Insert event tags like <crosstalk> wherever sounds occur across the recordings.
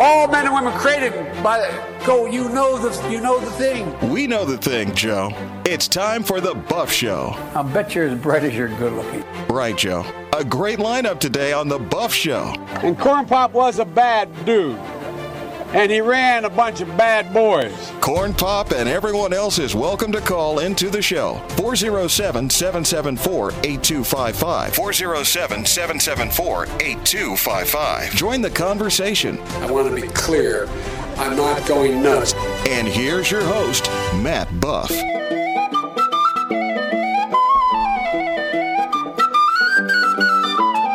All men and women created by go. You know the you know the thing. We know the thing, Joe. It's time for the Buff Show. I bet you're as bright as you're good looking. Right, Joe. A great lineup today on the Buff Show. And Corn Pop was a bad dude. And he ran a bunch of bad boys. Corn Pop and everyone else is welcome to call into the show. 407 774 8255. 407 774 8255. Join the conversation. I want to be clear. I'm not going nuts. And here's your host, Matt Buff.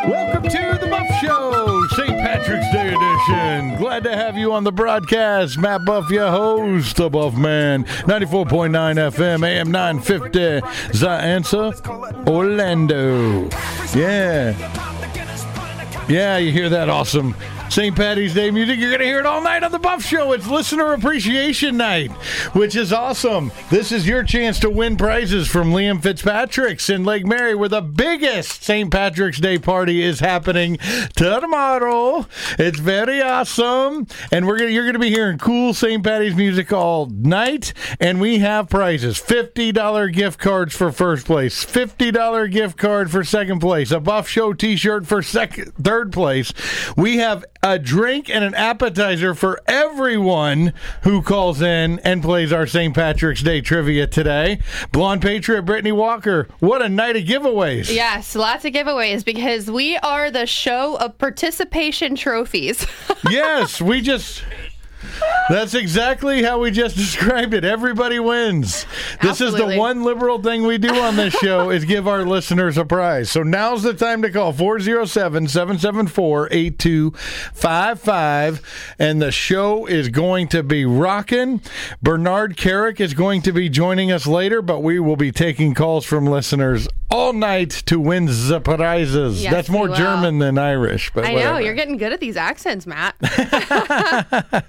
Welcome to the Buff Show, St. Patrick's Day edition. Glad to have you on the broadcast. Matt Buff, your host, the Buff Man. 94.9 FM, AM 950, The Answer, Orlando. Yeah. Yeah, you hear that awesome St. Patty's Day music. You're going to hear it all night on the Buff Show. It's Listener Appreciation Night, which is awesome. This is your chance to win prizes from Liam Fitzpatrick's in Lake Mary, where the biggest St. Patrick's Day party is happening tomorrow. It's very awesome, and we're gonna you're gonna be hearing cool St. Patty's music all night, and we have prizes: fifty dollar gift cards for first place, fifty dollar gift card for second place, a Buff Show T-shirt for second third place. We have a drink and an appetizer for everyone who calls in and plays our St. Patrick's Day trivia today. Blonde Patriot Brittany Walker, what a night of giveaways. Yes, lots of giveaways because we are the show of participation trophies. <laughs> yes, we just. That's exactly how we just <laughs> described it. Everybody wins. This is the one liberal thing we do on this show <laughs> is give our listeners a prize. So now's the time to call 407-774-8255 and the show is going to be rocking. Bernard Kerik is going to be joining us later, but we will be taking calls from listeners all night to win the prizes. Yes, That's more. German than Irish, but I know you're getting good at these accents, Matt. <laughs>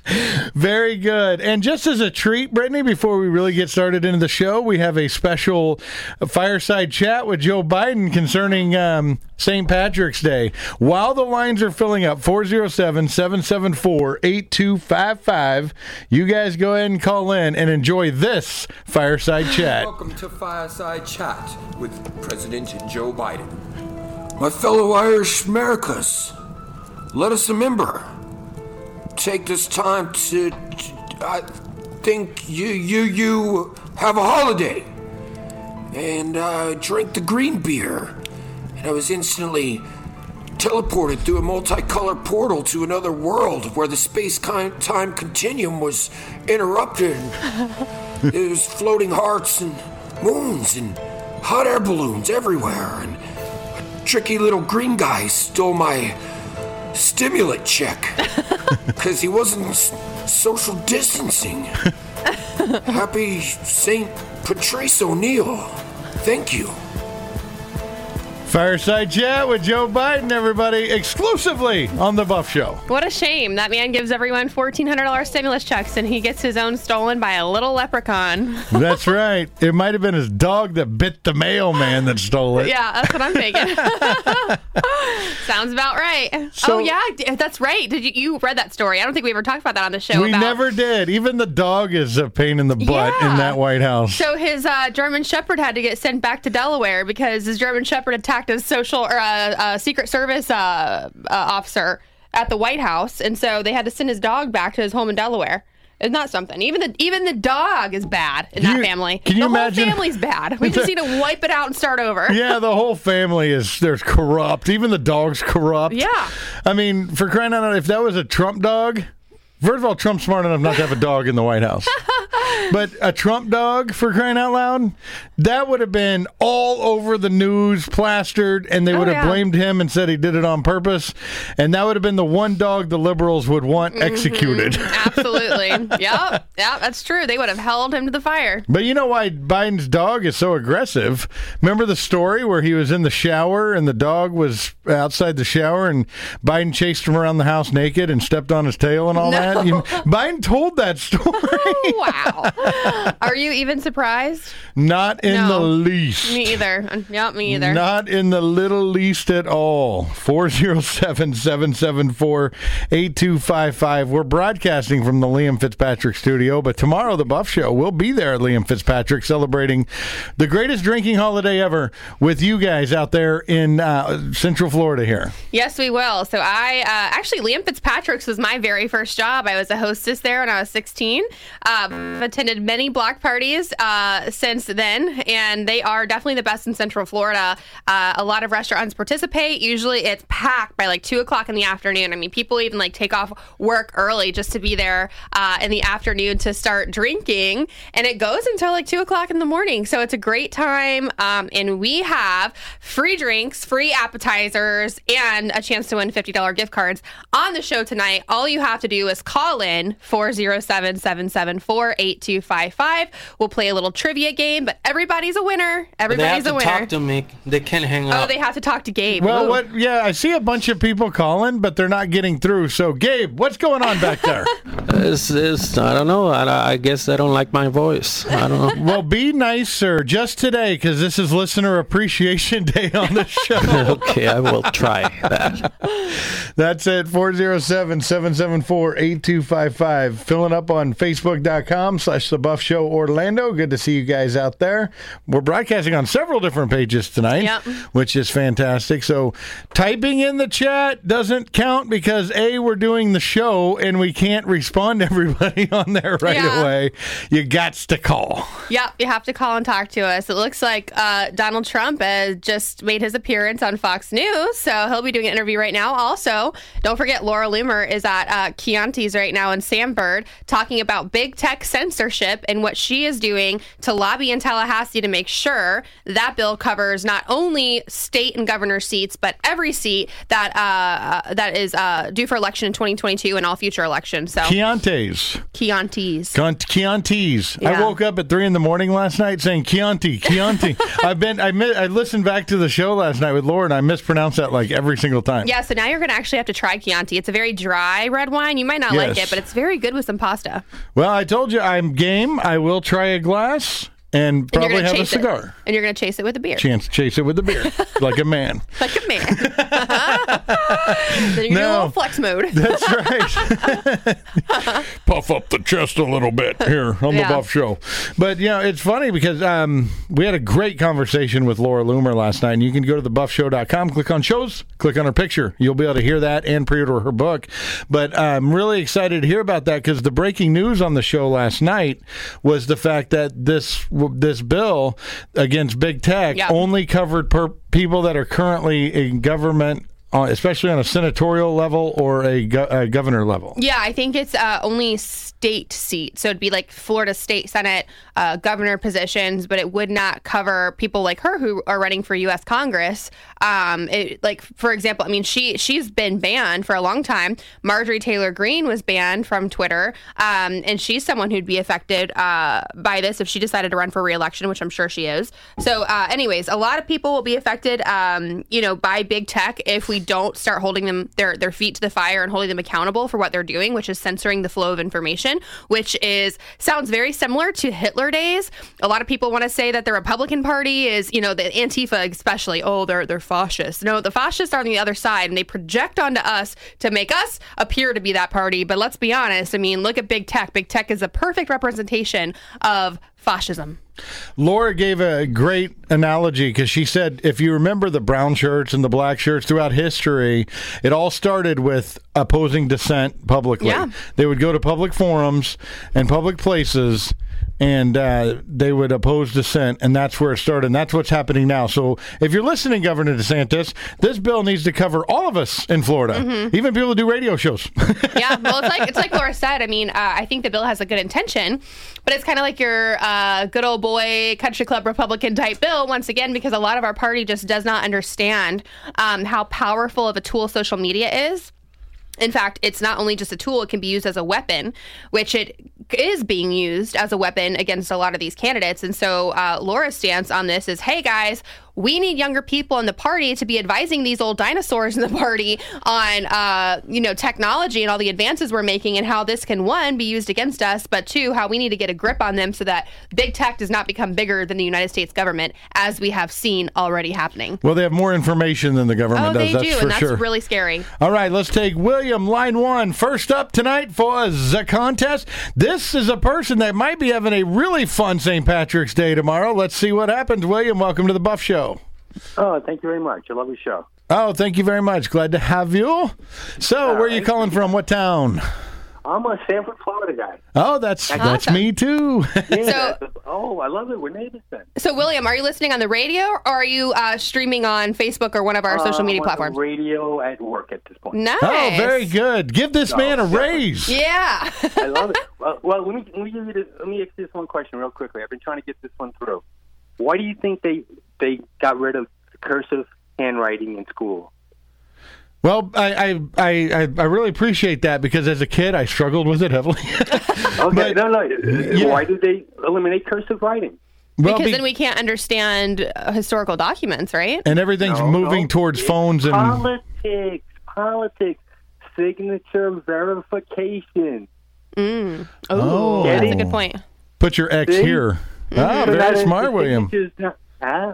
Very good. And just as a treat, Brittany, before we really get started into the show, we have a special fireside chat with Joe Biden concerning um, St. Patrick's Day. While the lines are filling up, 407 774 8255, you guys go ahead and call in and enjoy this fireside chat. Welcome to Fireside Chat with President Joe Biden. My fellow Irish Americas, let us remember. Take this time to, I think you you you have a holiday, and uh, drink the green beer, and I was instantly teleported through a multicolored portal to another world where the space time continuum was interrupted. <laughs> There was floating hearts and moons and hot air balloons everywhere, and a tricky little green guy stole my stimulant check <laughs> because he wasn't s- social distancing. <laughs> Happy St. Patrice O'Neill. Thank you. Fireside chat with Joe Biden, everybody, exclusively on The Buff Show. what a shame. That man gives everyone $1,400 stimulus checks and he gets his own stolen by a little leprechaun. <laughs> That's right. It might have been his dog that bit the mailman that stole it. yeah, that's what I'm thinking. <laughs> Sounds about right. So- oh, yeah, that's right. Did you, you read that story? I don't think we ever talked about that on the show. We about- never did. Even the dog is a pain in the butt Yeah. in that White House. So his uh, German Shepherd had to get sent back to Delaware because his German Shepherd attacked a social or a, a Secret Service uh, uh, officer at the White House, and so they had to send his dog back to his home in Delaware. It's not something. Even the even the dog is bad in Can that family. can you the imagine- whole family's bad. We just need to <laughs> wipe it out and start over. yeah, the whole family is there's corrupt. Even the dog's corrupt. Yeah. I mean, for crying out loud, if that was a Trump dog, first of all, Trump's smart enough not to have a dog in the White House. <laughs> But a Trump dog, for crying out loud, that would have been all over the news, plastered, and they Oh, would have yeah. blamed him and said he did it on purpose. And that would have been the one dog the liberals would want Mm-hmm. executed. <laughs> Absolutely. yep. Yep. That's true. They would have held him to the fire. But you know why Biden's dog is so aggressive? Remember the story where he was in the shower and the dog was outside the shower and Biden chased him around the house naked and stepped on his tail and all No. that? You- Biden told that <laughs> story. wow. <laughs> Are you even surprised? Not in No. the least. Me either. Yep, me either. Not in the little least at all. 407 774 8255. We're broadcasting from the Liam Fitzpatrick studio, but tomorrow, the Buff Show, we'll be there at Liam Fitzpatrick celebrating the greatest drinking holiday ever with you guys out there in uh, Central Florida here. Yes, we will. So I uh, actually Liam Fitzpatrick's was my very first job. I was a hostess there when I was 16. Uh, attended many block parties uh, since then, and they are definitely the best in Central Florida. Uh, a lot of restaurants participate. Usually, it's packed by like two o'clock in the afternoon. I mean, people even like take off work early just to be there uh, in the afternoon to start drinking, and it goes until like two o'clock in the morning. So it's a great time, um, and we have free drinks, free appetizers, and a chance to win $50 gift cards on the show tonight. All you have to do is call in 407 774 8255. We'll play a little trivia game, but everybody's a winner. Everybody's They have Everybody's to a winner. talk to me. They can't hang oh, up. Oh, they have to talk to Gabe. Well, Ooh. what? Yeah, I see a bunch of people calling, but they're not getting through. So, Gabe, what's going on back there? <laughs> It's, it's, I don't know. I, I guess they don't like my voice. I don't know. well, be nicer just today because this is Listener Appreciation <laughs> Day on the show. <laughs> okay, I will try that. That's it, 407 774 8255. Filling up on Facebook.com slash The Buff Show Orlando. Good to see you guys out there. We're broadcasting on several different pages tonight, Yep. which is fantastic. So, typing in the chat doesn't count because A, we're doing the show and we can't respond to everybody <laughs> on there right Yeah. away. You got to call. Yep, you have to call and talk to us. It looks like uh, Donald Trump uh, just made his appearance on Fox News, so he'll be doing an interview right now. Also, don't forget Laura Loomer is at uh, Chianti's right now in Sanford talking about big tech censorship and what she is doing to lobby in Tallahassee to make sure that bill covers not only state and governor seats, but every seat that uh, that is uh, due for election in 2022 and all future elections. So. Chianti's. Con- Chianti's. I woke up at three in the morning last night saying Chianti, Chianti. <laughs> I've been. I mi- I listened back to the show last night with Laura, and I mispronounced that like every single time. Yeah, so now you're going to actually have to try Chianti. It's a very dry red wine. You might not like it, but it's very good with some pasta. Well, I told you I'm game. I will try a glass and And probably gonna have a chase it. cigar. And you're going to chase it with a beer. Chance to chase it with a beer, <laughs> like a man. like a man. <laughs> then you're to a No. little flex mode. <laughs> That's right. Puff up the chest a little bit here on the Buff Show. But, you know, it's funny because um, we had a great conversation with Laura Loomer last night. And you can go to thebuffshow.com, click on shows, click on her picture. You'll be able to hear that and pre order her book. But I'm really excited to hear about that because the breaking news on the show last night was the fact that this this bill against big tech only covered per people that are currently in government. Uh, especially on a senatorial level or a, go- a governor level. Yeah, I think it's uh, only state seats. So it'd be like Florida State Senate, uh, governor positions, but it would not cover people like her who are running for U.S. Congress. Um, it, like for example, I mean, she she's been banned for a long time. Marjorie Taylor Greene was banned from Twitter, um, and she's someone who'd be affected uh, by this if she decided to run for reelection, which I'm sure she is. So, uh, anyways, a lot of people will be affected, um, you know, by big tech if we don't start holding them their their feet to the fire and holding them accountable for what they're doing, which is censoring the flow of information, which is sounds very similar to Hitler days. A lot of people want to say that the Republican Party is, you know, the Antifa especially. Oh, they're they're fascists. No, the fascists are on the other side, and they project onto us to make us appear to be that party. But let's be honest. I mean, look at big tech. Big tech is a perfect representation of fascism. Laura gave a great analogy because she said, if you remember the brown shirts and the black shirts throughout history, it all started with opposing dissent publicly. Yeah. They would go to public forums and public places. And uh, they would oppose dissent, and that's where it started. And that's what's happening now. So, if you're listening, Governor DeSantis, this bill needs to cover all of us in Florida, even people who do radio shows. <laughs> yeah, well, it's like it's like Laura said. I mean, uh, I think the bill has a good intention, but it's kind of like your uh, good old boy country club Republican type bill once again because a lot of our party just does not understand um, how powerful of a tool social media is. In fact, it's not only just a tool, it can be used as a weapon, which it is being used as a weapon against a lot of these candidates. And so uh, Laura's stance on this is hey, guys, we need younger people in the party to be advising these old dinosaurs in the party on, uh, you know, technology and all the advances we're making and how this can, one, be used against us, but two, how we need to get a grip on them so that big tech does not become bigger than the United States government, as we have seen already happening. Well, they have more information than the government Oh, does. they that's do, for and that's sure. really scary. All right, let's take William, line one, first up tonight for the contest. This is a person that might be having a really fun St. Patrick's Day tomorrow. Let's see what happens. William, welcome to the Buff Show. Oh, thank you very much. I love your show. Oh, thank you very much. Glad to have you. So, where are you calling from? What town? I'm a Sanford, Florida guy. Oh, that's that's Awesome. me too. Yeah, oh, I love it. We're neighbors then. So, William, are you listening on the radio or are you uh, streaming on Facebook or one of our social Uh, media I'm on the platforms? Radio at work at this point. Nice. oh, very good. Give this man a raise. Yeah. I love it. <laughs> Well, well let me let me give you this, let me ask you this one question real quickly. I've been trying to get this one through. Why do you think they they got rid of cursive handwriting in school? Well, I, I I I I really appreciate that because as a kid I struggled with it heavily. <laughs> Okay, But- no, no. yeah. Why did they eliminate cursive writing? well, because be- then we can't understand uh, historical documents, right? and everything's No, moving no. towards It's phones and politics, politics, signature verification. Mm. Oh. Ooh, that's a good point. put your X See? here. Ah, So very that is smart, the William. not-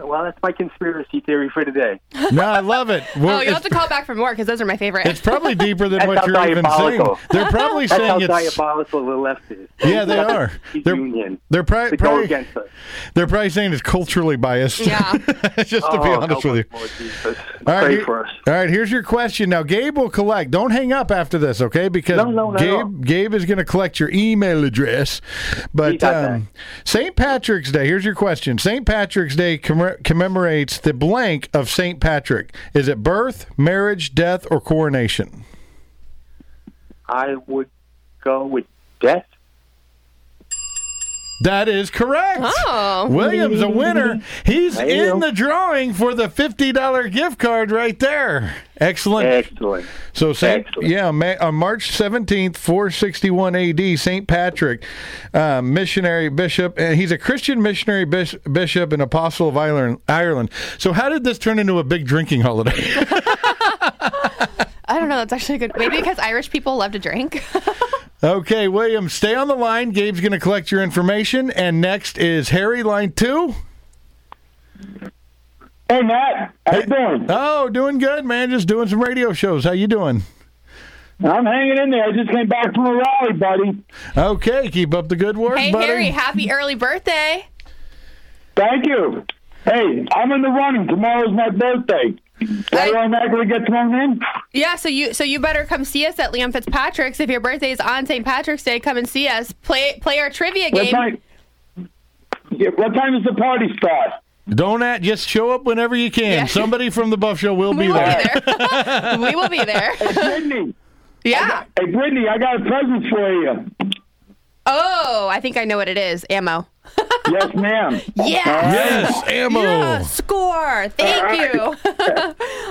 Well, that's my conspiracy theory for today. <laughs> No, I love it. Well, Oh, you'll have to call back for more because those are my favorite. it's probably <laughs> deeper than what you're even saying. They're probably <laughs> That's how saying it's diabolical the left is. yeah, they are. They're union they're pri- to go probably against us. they're probably saying it's culturally biased. Yeah. just to be Oh, honest with you. Lord Jesus. All right, Pray here- for us. all right, here's your question. Now, Gabe will collect. Don't hang up after this, okay? Because No, no, not at all. Gabe Gabe is going to collect your email address. But um, St. Patrick's Day. Here's your question. St. Patrick's Day commem- commemorates the blank of St. Patrick. Is it birth, marriage, death, or coronation? I would go with death. That is correct. Oh. William's a winner. He's There in go. the drawing for the fifty-dollar gift card right there. Excellent. Excellent. So Saint, Excellent. yeah, Ma- on March seventeenth, four sixty-one A.D., Saint Patrick, uh, missionary bishop, and he's a Christian missionary bis- bishop and apostle of Ireland. Ireland. So how did this turn into a big drinking holiday? <laughs> <laughs> I don't know. That's actually a good. Maybe because Irish people love to drink. <laughs> okay, William, stay on the line. Gabe's going to collect your information, and next is Harry, line two. Hey Matt, how you doing? Oh, doing good, man. Just doing some radio shows. How you doing? I'm hanging in there. I just came back from a rally, buddy. Okay, keep up the good work, hey, buddy. Harry, happy early birthday. Thank you. Hey, I'm in the running. Tomorrow's my birthday. Do I Hey. automatically get thrown in? Yeah, so you so you better come see us at Liam Fitzpatrick's. If your birthday is on St. Patrick's Day, come and see us. Play play our trivia What game. time? Yeah, what time does the party start? Don't at, just show up whenever you can. Yeah. Somebody from the Buff Show will We be will there. be there. <laughs> we will be <laughs> there. Hey, Brittany. Yeah. Hey, Brittany, I got a present for you. Oh, I think I know what it is. Ammo. Yes, ma'am. Yeah. Yes, ammo. Yeah, score. Thank you. <laughs>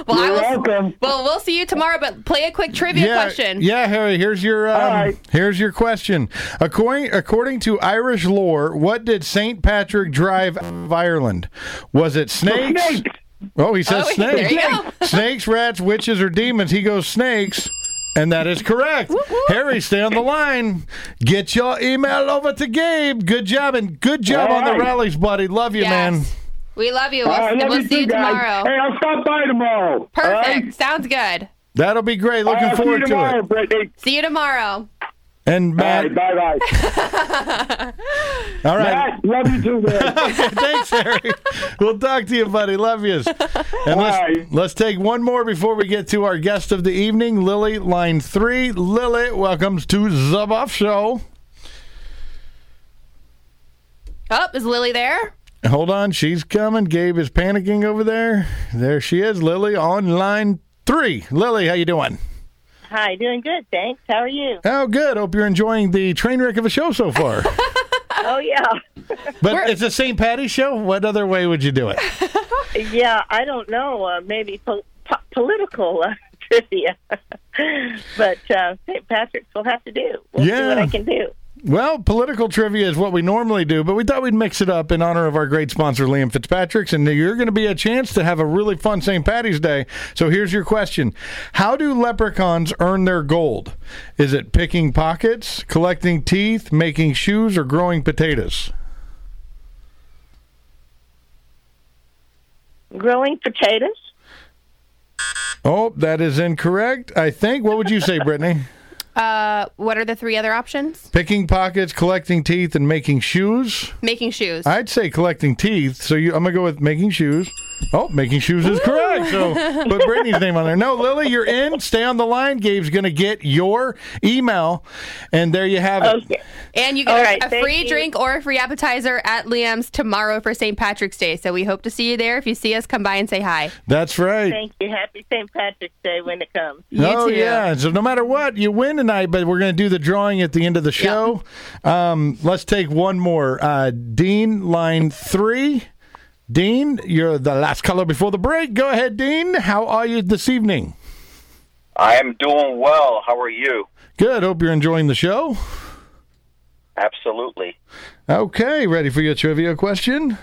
well, I You're will, welcome. well, we'll see you tomorrow. But play a quick trivia yeah, question. Yeah, Harry. Here's your um, All right. here's your question. According according to Irish lore, what did Saint Patrick drive out of Ireland? Was it snakes? Snakes. Oh, he says Oh, snakes. <laughs> there you go. snakes, rats, witches, or demons. He goes snakes. And that is correct. Harry, stay on the line. Get your email over to Gabe. Good job and good job All on the rallies, buddy. Love you, Yes. man. We love you. We'll, All right, love we'll you see too, you guys. tomorrow. Hey, I'll stop by tomorrow. Perfect. All right? Sounds good. That'll be great. Looking I'll see you forward to tomorrow, it. Brittany. See you tomorrow. And Matt, right, bye bye. <laughs> all right. Matt, love you too, man. <laughs> Thanks, Harry. We'll talk to you, buddy. Love you. And let's, Bye. let's take one more before we get to our guest of the evening, Lily, line three. Lily, welcomes to the Buff Show. Oh, is Lily there? Hold on, she's coming. Gabe is panicking over there. There she is, Lily, on line three. Lily, how you doing? Hi, doing good, thanks. How are you? Oh, good. Hope you're enjoying the train wreck of a show so far. <laughs> Oh yeah, But it's a St. Patty's show. What other way would you do it? <laughs> yeah. I don't know. Uh, maybe po- po- political uh, <laughs> trivia, but uh, St. Patrick's will have to do. We'll see Yeah. what I can do. Well, political trivia is what we normally do, but we thought we'd mix it up in honor of our great sponsor, Liam Fitzpatrick's. And you're going to be a chance to have a really fun St. Patty's Day. So here's your question How do leprechauns earn their gold? Is it picking pockets, collecting teeth, making shoes, or growing potatoes? Growing potatoes? Oh, that is incorrect. I think. What would you say, Brittany? Uh, what are the three other options? Picking pockets, collecting teeth, and making shoes. Making shoes. I'd say collecting teeth. So you, I'm gonna go with making shoes. Oh, making shoes is correct. So put Brittany's name on there. No, Lily, you're in. Stay on the line. Gabe's gonna get your email, and there you have it. Okay. and you get All a- right, a thank free you. drink or a free appetizer at Liam's tomorrow for St. Patrick's Day. So we hope to see you there. If you see us, come by and say hi. That's right. Thank you. Happy St. Patrick's Day when it comes. You oh too. yeah. So no matter what, you win tonight. But we're gonna do the drawing at the end of the show. Um, let's take one more. Uh, Dean, line three. Dean, you're the last caller before the break. Go ahead, Dean. How are you this evening? I am doing well. How are you? Good. Hope you're enjoying the show. Absolutely. Okay, ready for your trivia question?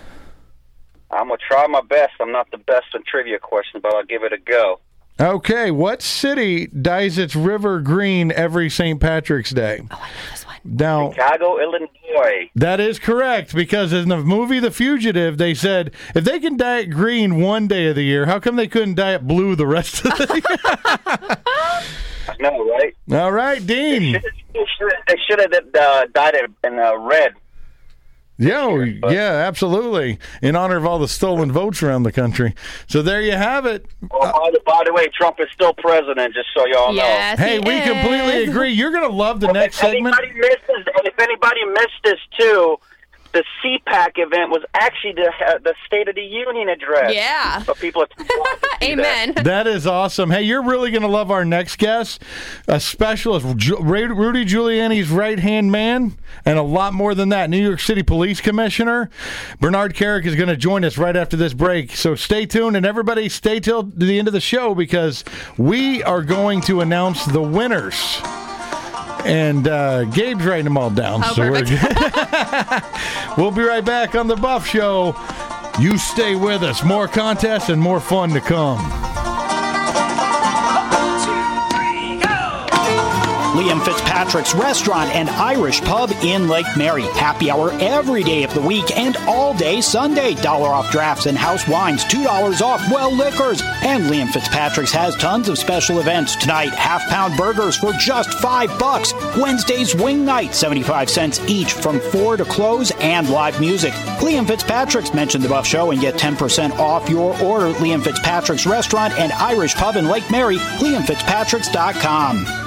I'm gonna try my best. I'm not the best in trivia questions, but I'll give it a go. Okay, what city dyes its river green every St. Patrick's Day? Oh, I know this one. Now, Chicago, Illinois. that is correct because in the movie The Fugitive, they said if they can dye it green one day of the year, how come they couldn't dye it blue the rest of the year? <laughs> <laughs> I know, right? All right, Dean. They should- They should have uh, dyed it in uh, red. Yeah, oh, yeah, absolutely. In honor of all the stolen votes around the country. So there you have it. Oh, uh, by, the, by the way, Trump is still president, just so y'all know. Hey, he we completely agree. You're going to love the next if segment. anybody misses, if anybody missed this too, the CPAC event was actually the uh, the State of the Union address. Yeah. But people are to <laughs> see that. Amen. That is awesome. Hey, you're really going to love our next guest, a specialist, Ju- Rudy Giuliani's right hand man, and a lot more than that. New York City Police Commissioner Bernard Kerik is going to join us right after this break. So stay tuned, and everybody stay till the end of the show because we are going to announce the winners. And uh, Gabe's writing them all down. Oh, so <laughs> we'll be right back on the Buff Show. You stay with us. More contests and more fun to come. Liam Fitzpatrick's Restaurant and Irish Pub in Lake Mary. Happy hour every day of the week and all day Sunday. Dollar off drafts and house wines, $2 off well liquors. And Liam Fitzpatrick's has tons of special events. Tonight, half pound burgers for just five bucks. Wednesday's wing night, 75 cents each from four to close and live music. Liam Fitzpatrick's mentioned the Buff Show and get 10% off your order. Liam Fitzpatrick's Restaurant and Irish Pub in Lake Mary, liamfitzpatricks.com.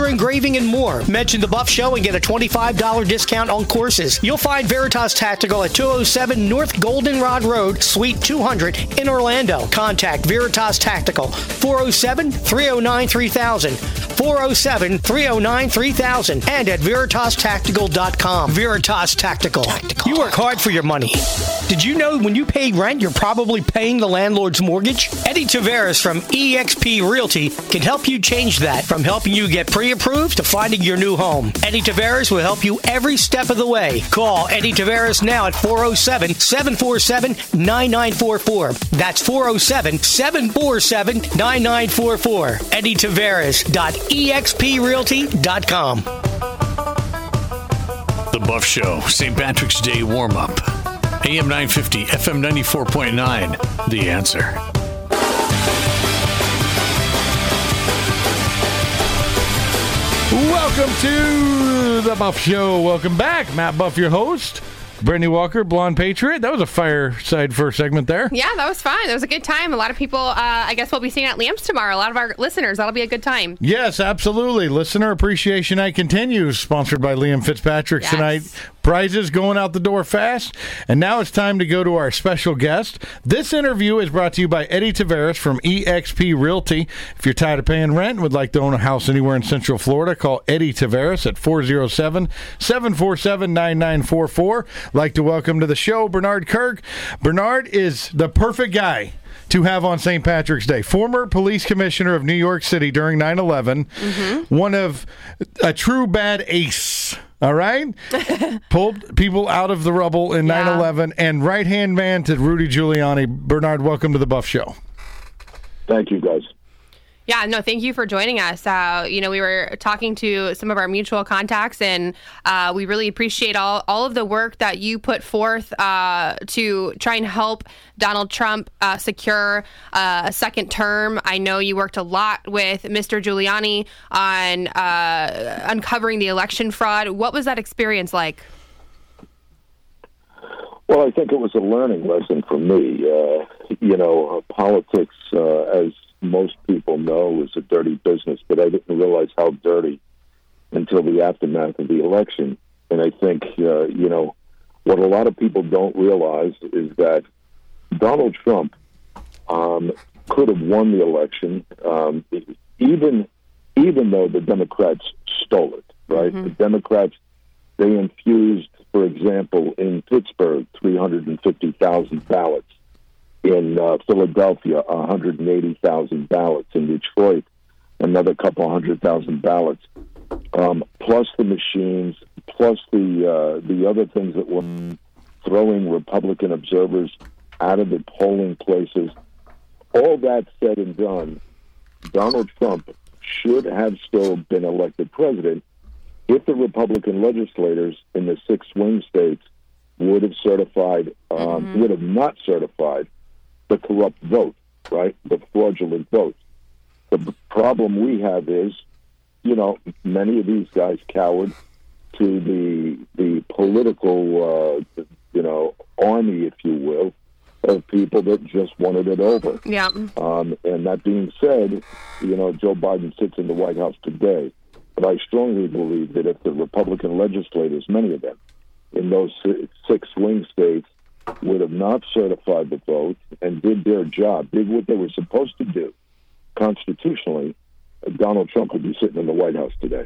engraving, and more. Mention the Buff Show and get a $25 discount on courses. You'll find Veritas Tactical at 207 North Goldenrod Road, Suite 200 in Orlando. Contact Veritas Tactical 407 309 3000. 407 309 3000 and at veritastactical.com. Veritas Tactical. You work hard for your money. Did you know when you pay rent, you're probably paying the landlord's mortgage? Eddie Taveras from eXp Realty can help you change that from helping you get pre approved to finding your new home. Eddie Taveras will help you every step of the way. Call Eddie Taveras now at 407 747 9944. That's 407 747 9944. Eddie Taveras.exprealty.com. The Buff Show, St. Patrick's Day warm up. AM 950, FM 94.9. The answer. Welcome to the Buff Show. Welcome back. Matt Buff, your host. Brittany Walker, Blonde Patriot. That was a fireside first segment there. Yeah, that was fun. It was a good time. A lot of people, uh, I guess, we'll be seeing at Lamps tomorrow. A lot of our listeners. That'll be a good time. Yes, absolutely. Listener Appreciation Night continues, sponsored by Liam Fitzpatrick Yes. tonight. Prizes going out the door fast. And now it's time to go to our special guest. This interview is brought to you by Eddie Taveras from EXP Realty. If you're tired of paying rent and would like to own a house anywhere in Central Florida, call Eddie Taveras at 407 747 9944. Like to welcome to the show Bernard Kerik. Bernard is the perfect guy to have on St. Patrick's Day. Former police commissioner of New York City during 9 11, mm-hmm. one of a true bad ace. All right? <laughs> Pulled people out of the rubble in 9 11 and right hand man to Rudy Giuliani. Bernard, welcome to the Buff Show. Thank you, guys. Yeah, no, thank you for joining us. Uh, you know, we were talking to some of our mutual contacts, and uh, we really appreciate all, all of the work that you put forth uh, to try and help Donald Trump uh, secure uh, a second term. I know you worked a lot with Mr. Giuliani on uh, uncovering the election fraud. What was that experience like? Well, I think it was a learning lesson for me. You know, politics, as most people know, is a dirty business, but I didn't realize how dirty until the aftermath of the election. And I think, uh, you know, what a lot of people don't realize is that Donald Trump um, could have won the election, um, even even though the Democrats stole it. Right, the Democrats they infused, for example, in Pittsburgh, 350,000 ballots. In uh, Philadelphia, 180,000 ballots. In Detroit, another couple hundred thousand ballots. Um, plus the machines, plus the uh, the other things that were throwing Republican observers out of the polling places. All that said and done, Donald Trump should have still been elected president if the Republican legislators in the six swing states would have certified, um, would have not certified the corrupt vote, right? The fraudulent vote. The problem we have is, you know, many of these guys cowered to the the political, uh, you know, army, if you will, of people that just wanted it over. Yeah. Um, and that being said, you know, Joe Biden sits in the White House today. But I strongly believe that if the Republican legislators, many of them, in those six swing states, would have not certified the vote and did their job, did what they were supposed to do constitutionally, Donald Trump would be sitting in the White House today.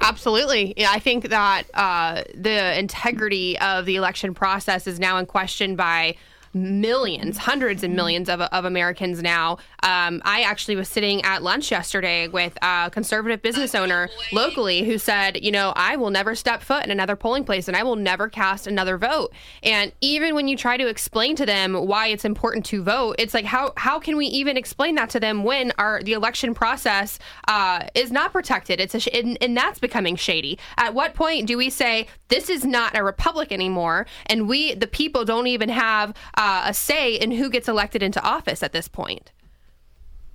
Absolutely. Yeah, I think that uh, the integrity of the election process is now in question by millions, hundreds and millions of, of Americans now. Um, I actually was sitting at lunch yesterday with a conservative business owner locally who said, you know, I will never step foot in another polling place and I will never cast another vote. And even when you try to explain to them why it's important to vote, it's like how how can we even explain that to them when our the election process uh, is not protected? It's a sh- and, and that's becoming shady. At what point do we say this is not a republic anymore, and we the people don't even have uh, a say in who gets elected into office at this point?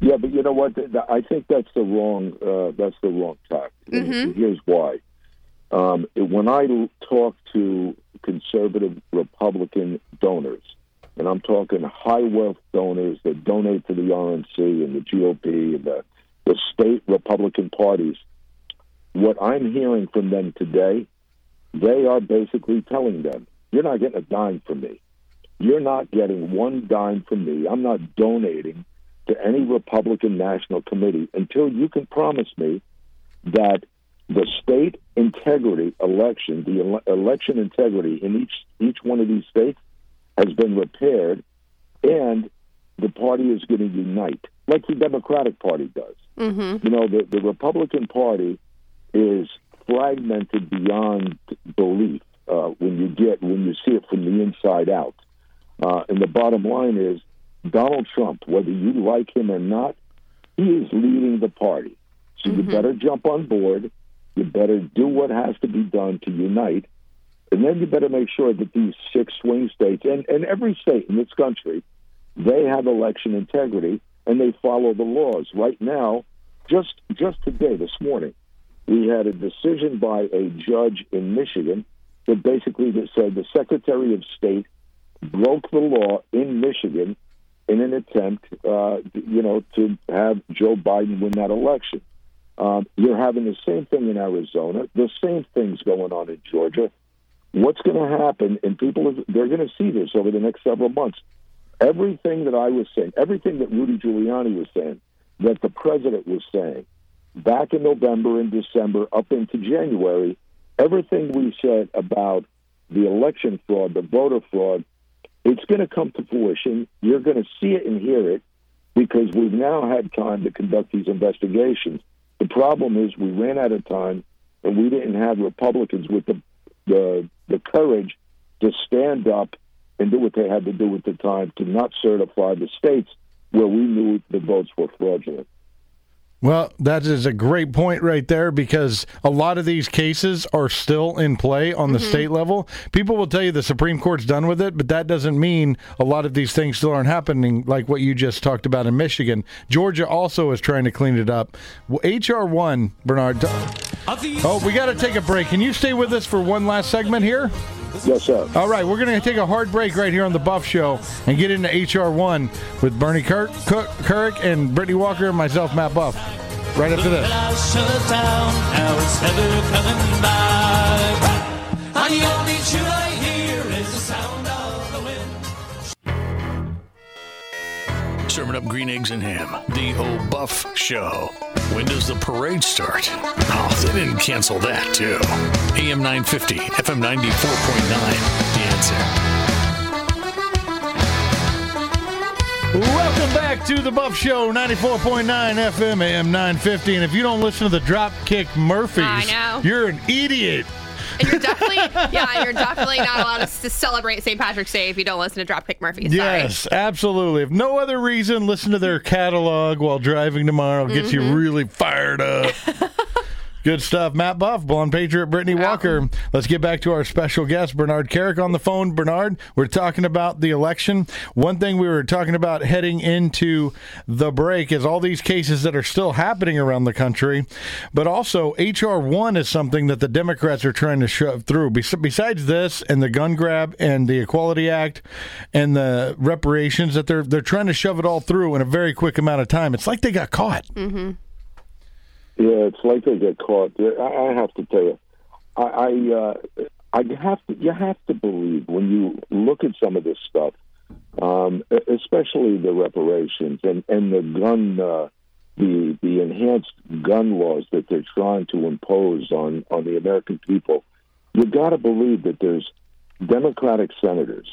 Yeah, but you know what? I think that's the wrong. Uh, that's the wrong tack. Mhm. Here's why. Um, when I talk to conservative Republican donors, and I'm talking high wealth donors that donate to the RNC and the GOP and the, the state Republican parties, what I'm hearing from them today, they are basically telling them, "You're not getting a dime from me. You're not getting one dime from me. I'm not donating." to any Republican National Committee until you can promise me that the state integrity election, the ele- election integrity in each each one of these states has been repaired, and the party is going to unite, like the Democratic Party does. Mm-hmm. You know, the, the Republican Party is fragmented beyond belief uh, when you get when you see it from the inside out. Uh, and the bottom line is Donald Trump, whether you like him or not, he is leading the party. So you better jump on board. You better do what has to be done to unite. And then you better make sure that these six swing states and, and every state in this country, they have election integrity and they follow the laws. Right now, just just today, this morning, we had a decision by a judge in Michigan that basically that said the Secretary of State broke the law in Michigan in an attempt, uh, you know, to have Joe Biden win that election. Um, you're having the same thing in Arizona, the same things going on in Georgia. What's going to happen? And people, they're going to see this over the next several months. Everything that I was saying, everything that Rudy Giuliani was saying, that the president was saying back in November and December up into January, everything we said about the election fraud, the voter fraud, it's going to come to fruition. You're going to see it and hear it because we've now had time to conduct these investigations. The problem is we ran out of time and we didn't have Republicans with the the, the courage to stand up and do what they had to do at the time to not certify the states where we knew the votes were fraudulent. Well, that is a great point right there because a lot of these cases are still in play on the mm-hmm. state level. People will tell you the Supreme Court's done with it, but that doesn't mean a lot of these things still aren't happening, like what you just talked about in Michigan. Georgia also is trying to clean it up. HR 1, Bernard. Oh, we got to take a break. Can you stay with us for one last segment here? Yes, sir. All right, we're going to take a hard break right here on the Buff Show and get into HR1 with Bernie Kerik, Cook, and Brittany Walker and myself, Matt Buff. Right after this. Serving up green eggs and ham. The O Buff Show. When does the parade start? Oh, they didn't cancel that, too. AM 950, FM 94.9. The answer. Welcome back to the Buff Show, 94.9 FM, AM 950. And if you don't listen to the Dropkick Murphys, I know. you're an idiot. And you're definitely, yeah, you're definitely not allowed to celebrate St. Patrick's Day if you don't listen to Dropkick Murphys. Yes, absolutely. If no other reason, listen to their catalog while driving tomorrow. Gets mm-hmm. you really fired up. <laughs> Good stuff. Matt Buff, Blonde Patriot, Brittany Walker. Let's get back to our special guest, Bernard Kerik, on the phone. Bernard, we're talking about the election. One thing we were talking about heading into the break is all these cases that are still happening around the country, but also H.R. 1 is something that the Democrats are trying to shove through. Besides this and the gun grab and the Equality Act and the reparations, that they're, they're trying to shove it all through in a very quick amount of time. It's like they got caught. Mm-hmm. Yeah, it's like they get caught. I have to tell you, I, I, uh, I have to. You have to believe when you look at some of this stuff, um, especially the reparations and and the gun, uh, the the enhanced gun laws that they're trying to impose on on the American people. You got to believe that there's Democratic senators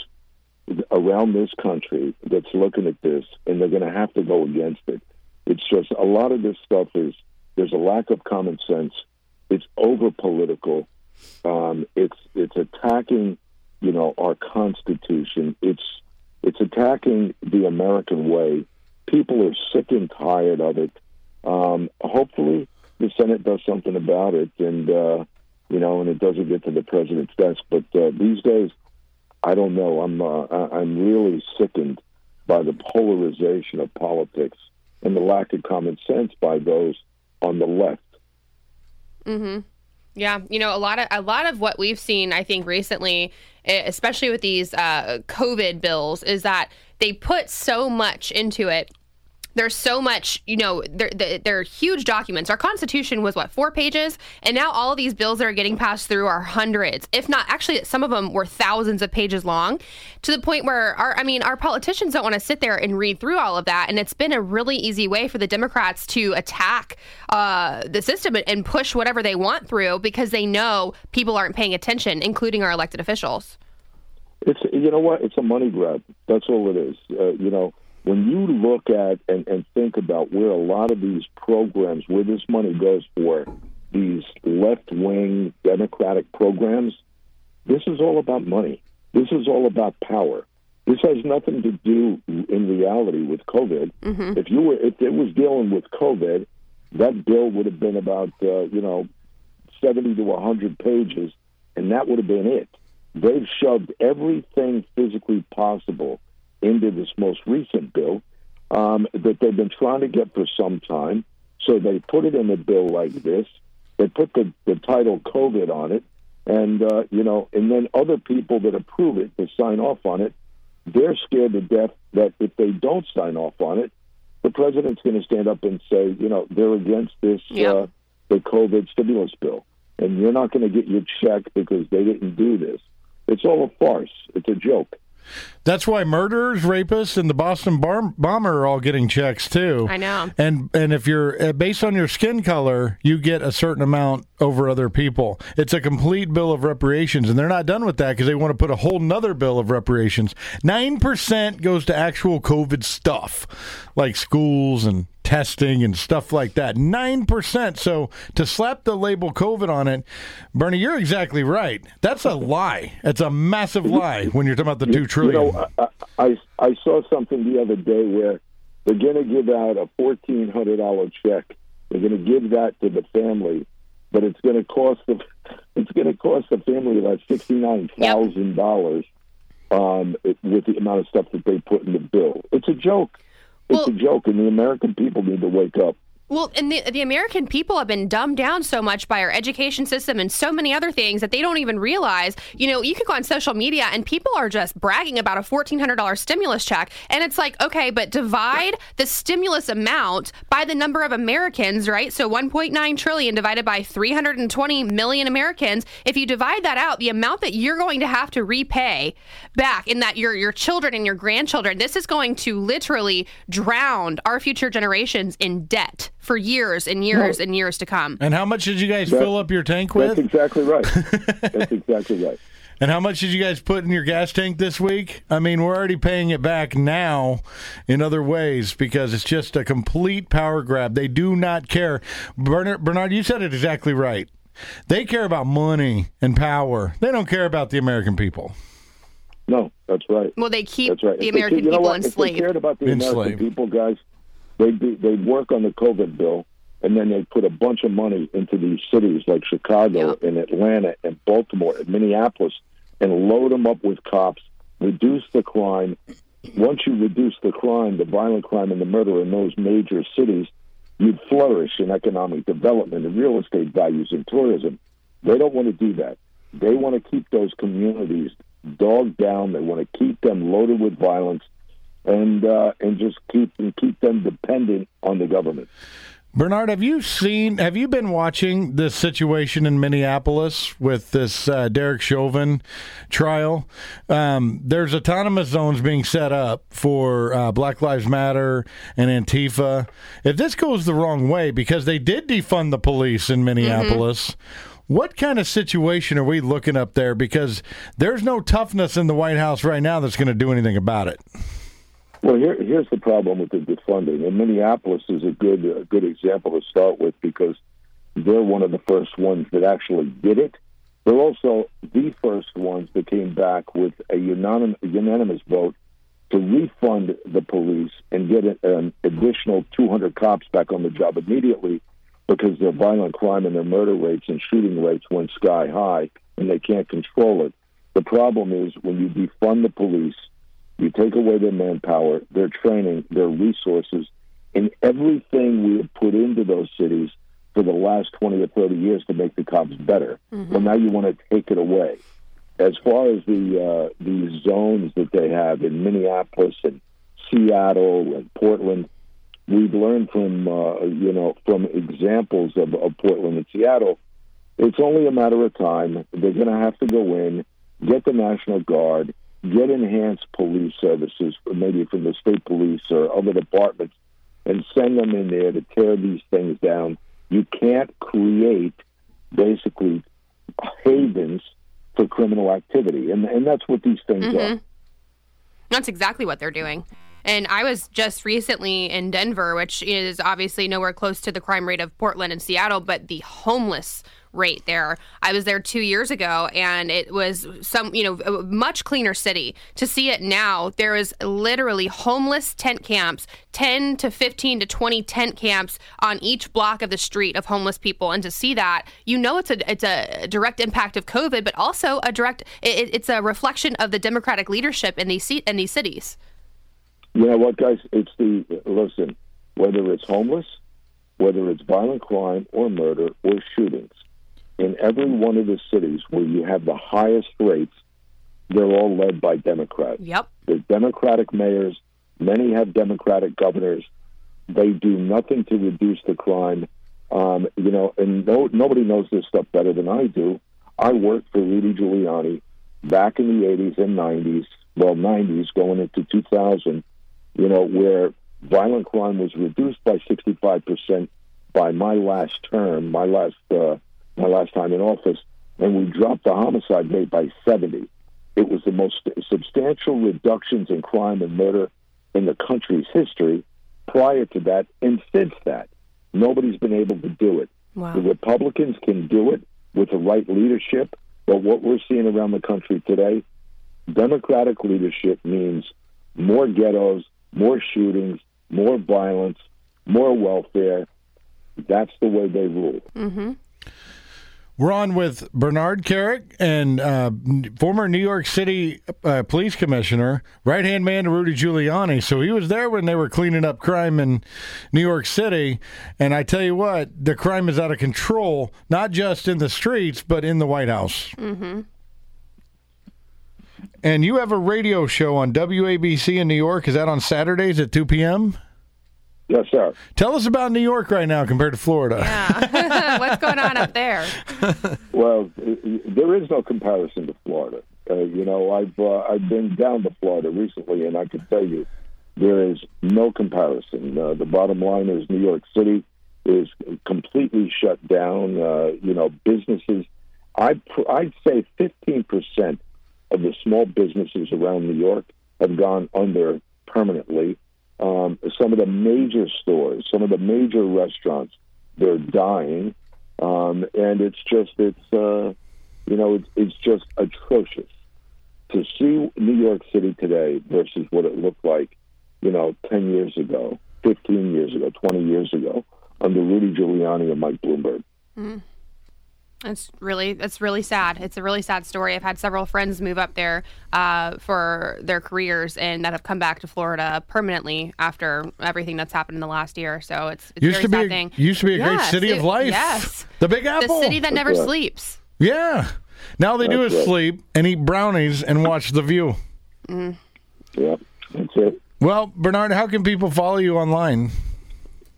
around this country that's looking at this, and they're going to have to go against it. It's just a lot of this stuff is there's a lack of common sense. It's over political. Um, it's it's attacking, you know, our Constitution. It's it's attacking the American way. People are sick and tired of it. Um, hopefully, the Senate does something about it, and uh, you know, and it doesn't get to the president's desk. But uh, these days, I don't know. I'm uh, I'm really sickened by the polarization of politics and the lack of common sense by those on the left. Mm-hmm. Yeah, you know, a lot of a lot of what we've seen, I think, recently, especially with these uh, COVID bills, is that they put so much into it there's so much, you know, they're, huge documents. Our Constitution was what, four pages? And now all of these bills that are getting passed through are hundreds, if not, actually, some of them were thousands of pages long to the point where our, I mean, our politicians don't want to sit there and read through all of that. And it's been a really easy way for the Democrats to attack uh, the system and push whatever they want through because they know people aren't paying attention, including our elected officials. It's, you know what? It's a money grab. That's all it is. Uh, you know, when you look at and, and think about where a lot of these programs, where this money goes for these left wing Democratic programs, this is all about money. This is all about power. This has nothing to do in reality with COVID. Mm-hmm. If you were, if it was dealing with COVID, that bill would have been about uh, you know seventy to hundred pages, and that would have been it. They've shoved everything physically possible into this most recent bill um, that they've been trying to get for some time. So they put it in a bill like this. They put the, the title COVID on it. and uh, you know, and then other people that approve it, that sign off on it, they're scared to death that if they don't sign off on it, the president's going to stand up and say, you know, they're against this uh, the COVID stimulus bill, and you're not going to get your check because they didn't do this. It's all a farce. It's a joke. That's why murderers, rapists, and the Boston bar- bomber are all getting checks too. I know. And and if you're uh, based on your skin color, you get a certain amount over other people. It's a complete bill of reparations, and they're not done with that because they want to put a whole nother bill of reparations. Nine percent goes to actual COVID stuff, like schools and testing and stuff like that. Nine percent. So to slap the label COVID on it, Bernie, you're exactly right. That's a lie. It's a massive lie when you're talking about the two trillion. You know, I, I I saw something the other day where they're going to give out a fourteen hundred dollar check. They're going to give that to the family, but it's going to cost the <laughs> it's going to cost the family about sixty nine thousand dollars um, with the amount of stuff that they put in the bill. It's a joke. It's a joke, and the American people need to wake up. Well, and the, the American people have been dumbed down so much by our education system and so many other things that they don't even realize. You know, you could go on social media and people are just bragging about a $1,400 stimulus check. And it's like, okay, but divide the stimulus amount by the number of Americans, right? So 1.9 trillion divided by 320 million Americans. If you divide that out, the amount that you're going to have to repay back in that your, your children and your grandchildren, this is going to literally drown our future generations in debt for years and years and years to come. And how much did you guys That- fill up your tank with? That's exactly right. <laughs> That's exactly right. And how much did you guys put in your gas tank this week? I mean, we're already paying it back now in other ways because it's just a complete power grab. They do not care. Bernard, Bernard you said it exactly right. They care about money and power. They don't care about the American people. No, that's right. Well, they keep That's right. the If they- American you know people what? If they enslaved. cared about the Enslaved. American people, guys, they'd be, they'd work on the COVID bill, and then they'd put a bunch of money into these cities like Chicago and Atlanta and Baltimore and Minneapolis, and load them up with cops, reduce the crime. Once you reduce the crime, the violent crime and the murder in those major cities, you'd flourish in economic development and real estate values and tourism. They don't want to do that. They want to keep those communities dogged down. They want to keep them loaded with violence, and uh, and just keep and keep them dependent on the government. Bernard, have you seen, have you been watching this situation in Minneapolis with this uh, Derek Chauvin trial? Um, there's autonomous zones being set up for uh, Black Lives Matter and Antifa. If this goes the wrong way, because they did defund the police in Minneapolis, what kind of situation are we looking up there? Because there's no toughness in the White House right now that's going to do anything about it. Well, here, here's the problem with the defunding, and Minneapolis is a good a good example to start with because they're one of the first ones that actually did it. They're also the first ones that came back with a unanimous, unanimous vote to refund the police and get an additional 200 cops back on the job immediately because their violent crime and their murder rates and shooting rates went sky high and they can't control it. The problem is when you defund the police, you take away their manpower, their training, their resources, and everything we have put into those cities for the last 20 or 30 years to make the cops better. Well, now you want to take it away. As far as the uh, the zones that they have in Minneapolis and Seattle and Portland, we've learned from uh, you know from examples of, of Portland and Seattle. It's only a matter of time. They're going to have to go in, get the National Guard, get enhanced police services, maybe from the state police or other departments, and send them in there to tear these things down. You can't create basically havens for criminal activity, and and that's what these things are. Mhm. That's exactly what they're doing. And I was just recently in Denver, which is obviously nowhere close to the crime rate of Portland and Seattle, but the homeless rate there. I was there two years ago, and it was some, you know, a much cleaner city. To see it now, there is literally homeless tent camps, 10 to 15 to 20 tent camps on each block of the street of homeless people. And to see that, you know, it's a it's a direct impact of COVID, but also a direct it, it's a reflection of the Democratic leadership in these se- in these cities. You know what, guys? It's the listen. Whether it's homeless, whether it's violent crime or murder or shootings, in every one of the cities where you have the highest rates, they're all led by Democrats. Yep. They're Democratic mayors. Many have Democratic governors. They do nothing to reduce the crime. Um, you know, and no, nobody knows this stuff better than I do. I worked for Rudy Giuliani back in the 80s and 90s, well, 90s going into 2000, you know, where violent crime was reduced by 65% by my last term, my last uh, my last time in office, and we dropped the homicide rate by 70. It was the most substantial reductions in crime and murder in the country's history prior to that, and since that, nobody's been able to do it. Wow. The Republicans can do it with the right leadership, but what we're seeing around the country today, Democratic leadership means more ghettos, more shootings, more violence, more welfare. That's the way they rule. Mm-hmm. We're on with Bernard Kerik and uh, former New York City uh, police commissioner, right hand man to Rudy Giuliani. So he was there when they were cleaning up crime in New York City. And I tell you what, the crime is out of control, not just in the streets, but in the White House. Mm-hmm. And you have a radio show on WABC in New York. Is that on Saturdays at 2 p.m.? Yes, sir. Tell us about New York right now compared to Florida. Yeah. <laughs> What's going on up there? <laughs> Well, there is no comparison to Florida. Uh, you know, I've uh, I've been down to Florida recently, and I can tell you there is no comparison. Uh, the bottom line is New York City is completely shut down. Uh, you know, businesses. I'd pr- I'd say fifteen percent of the small businesses around New York have gone under permanently. Um, some of the major stores, some of the major restaurants, they're dying, um, and it's just it's uh, you know it's, it's just atrocious to see New York City today versus what it looked like, you know, ten years ago, fifteen years ago, twenty years ago, under Rudy Giuliani and Mike Bloomberg. Mm. It's really it's really sad. It's a really sad story. I've had several friends move up there uh, for their careers and that have come back to Florida permanently after everything that's happened in the last year. So it's, it's a used very to be sad a, thing. used to be a great Yes, city of life. Yes, the Big Apple, the city that never sleeps. Yeah. Now all they do is right. sleep and eat brownies and watch The View. Mm. Yeah, that's it. Well, Bernard, how can people follow you online?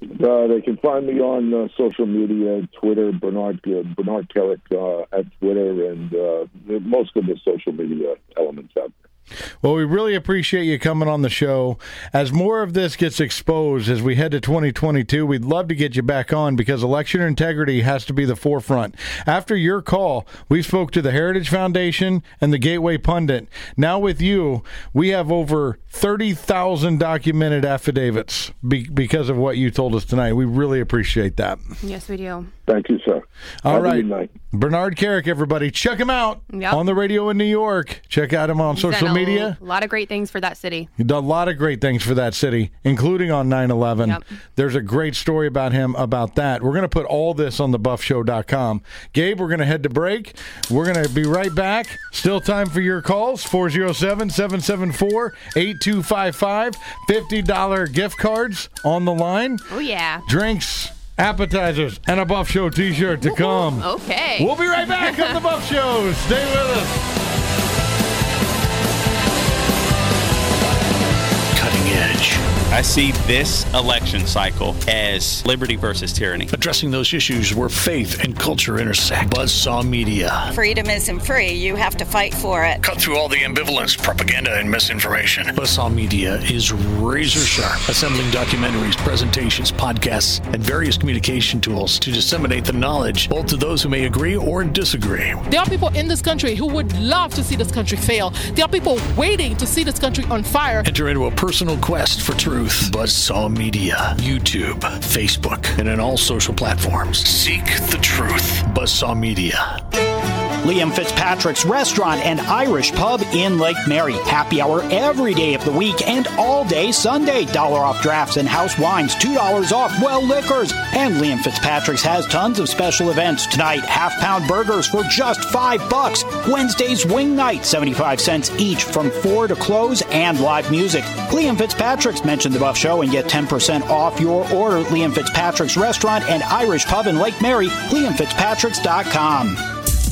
Uh, they can find me on uh, social media, Twitter, Bernard uh, Bernard Kerik uh, at Twitter, and uh, most of the social media elements out there. Well, we really appreciate you coming on the show. As more of this gets exposed as we head to 2022, we'd love to get you back on because election integrity has to be the forefront. After your call, we spoke to the Heritage Foundation and the Gateway Pundit. Now with you, we have over 30,000 documented affidavits be- because of what you told us tonight. We really appreciate that. Yes, we do. Thank you, sir. All Have a good night. Bernard Kerik, everybody. Check him out Yep. on the radio in New York. Check out him on He's social a media. A lot of great things for that city. He done a lot of great things for that city, including on 9 11. Yep. There's a great story about him about that. We're going to put all this on thebuffshow.com. Gabe, we're going to head to break. We're going to be right back. Still time for your calls 407 774 8255. $50 gift cards on the line. Oh yeah. Drinks, appetizers, and a Buff Show t shirt to come. Okay. We'll be right back on the Buff Show. Stay with us. Cutting edge. I see this election cycle as liberty versus tyranny. Addressing those issues where faith and culture intersect. Buzzsaw Media. Freedom isn't free. You have to fight for it. Cut through all the ambivalence, propaganda, and misinformation. Buzzsaw Media is razor sharp, assembling documentaries, presentations, podcasts, and various communication tools to disseminate the knowledge both to those who may agree or disagree. There are people in this country who would love to see this country fail. There are people waiting to see this country on fire. Enter into a personal quest for truth. Buzzsaw Media, YouTube, Facebook, and in all social platforms. Seek the truth. Buzzsaw Media. Liam Fitzpatrick's Restaurant and Irish Pub in Lake Mary. Happy hour every day of the week and all day Sunday. Dollar off drafts and house wines, $2 off well liquors. And Liam Fitzpatrick's has tons of special events. Tonight, half pound burgers for just five bucks. Wednesday's wing night, 75 cents each from four to close and live music. Liam Fitzpatrick's mention the Buff Show and get 10% off your order. Liam Fitzpatrick's Restaurant and Irish Pub in Lake Mary, liamfitzpatricks.com.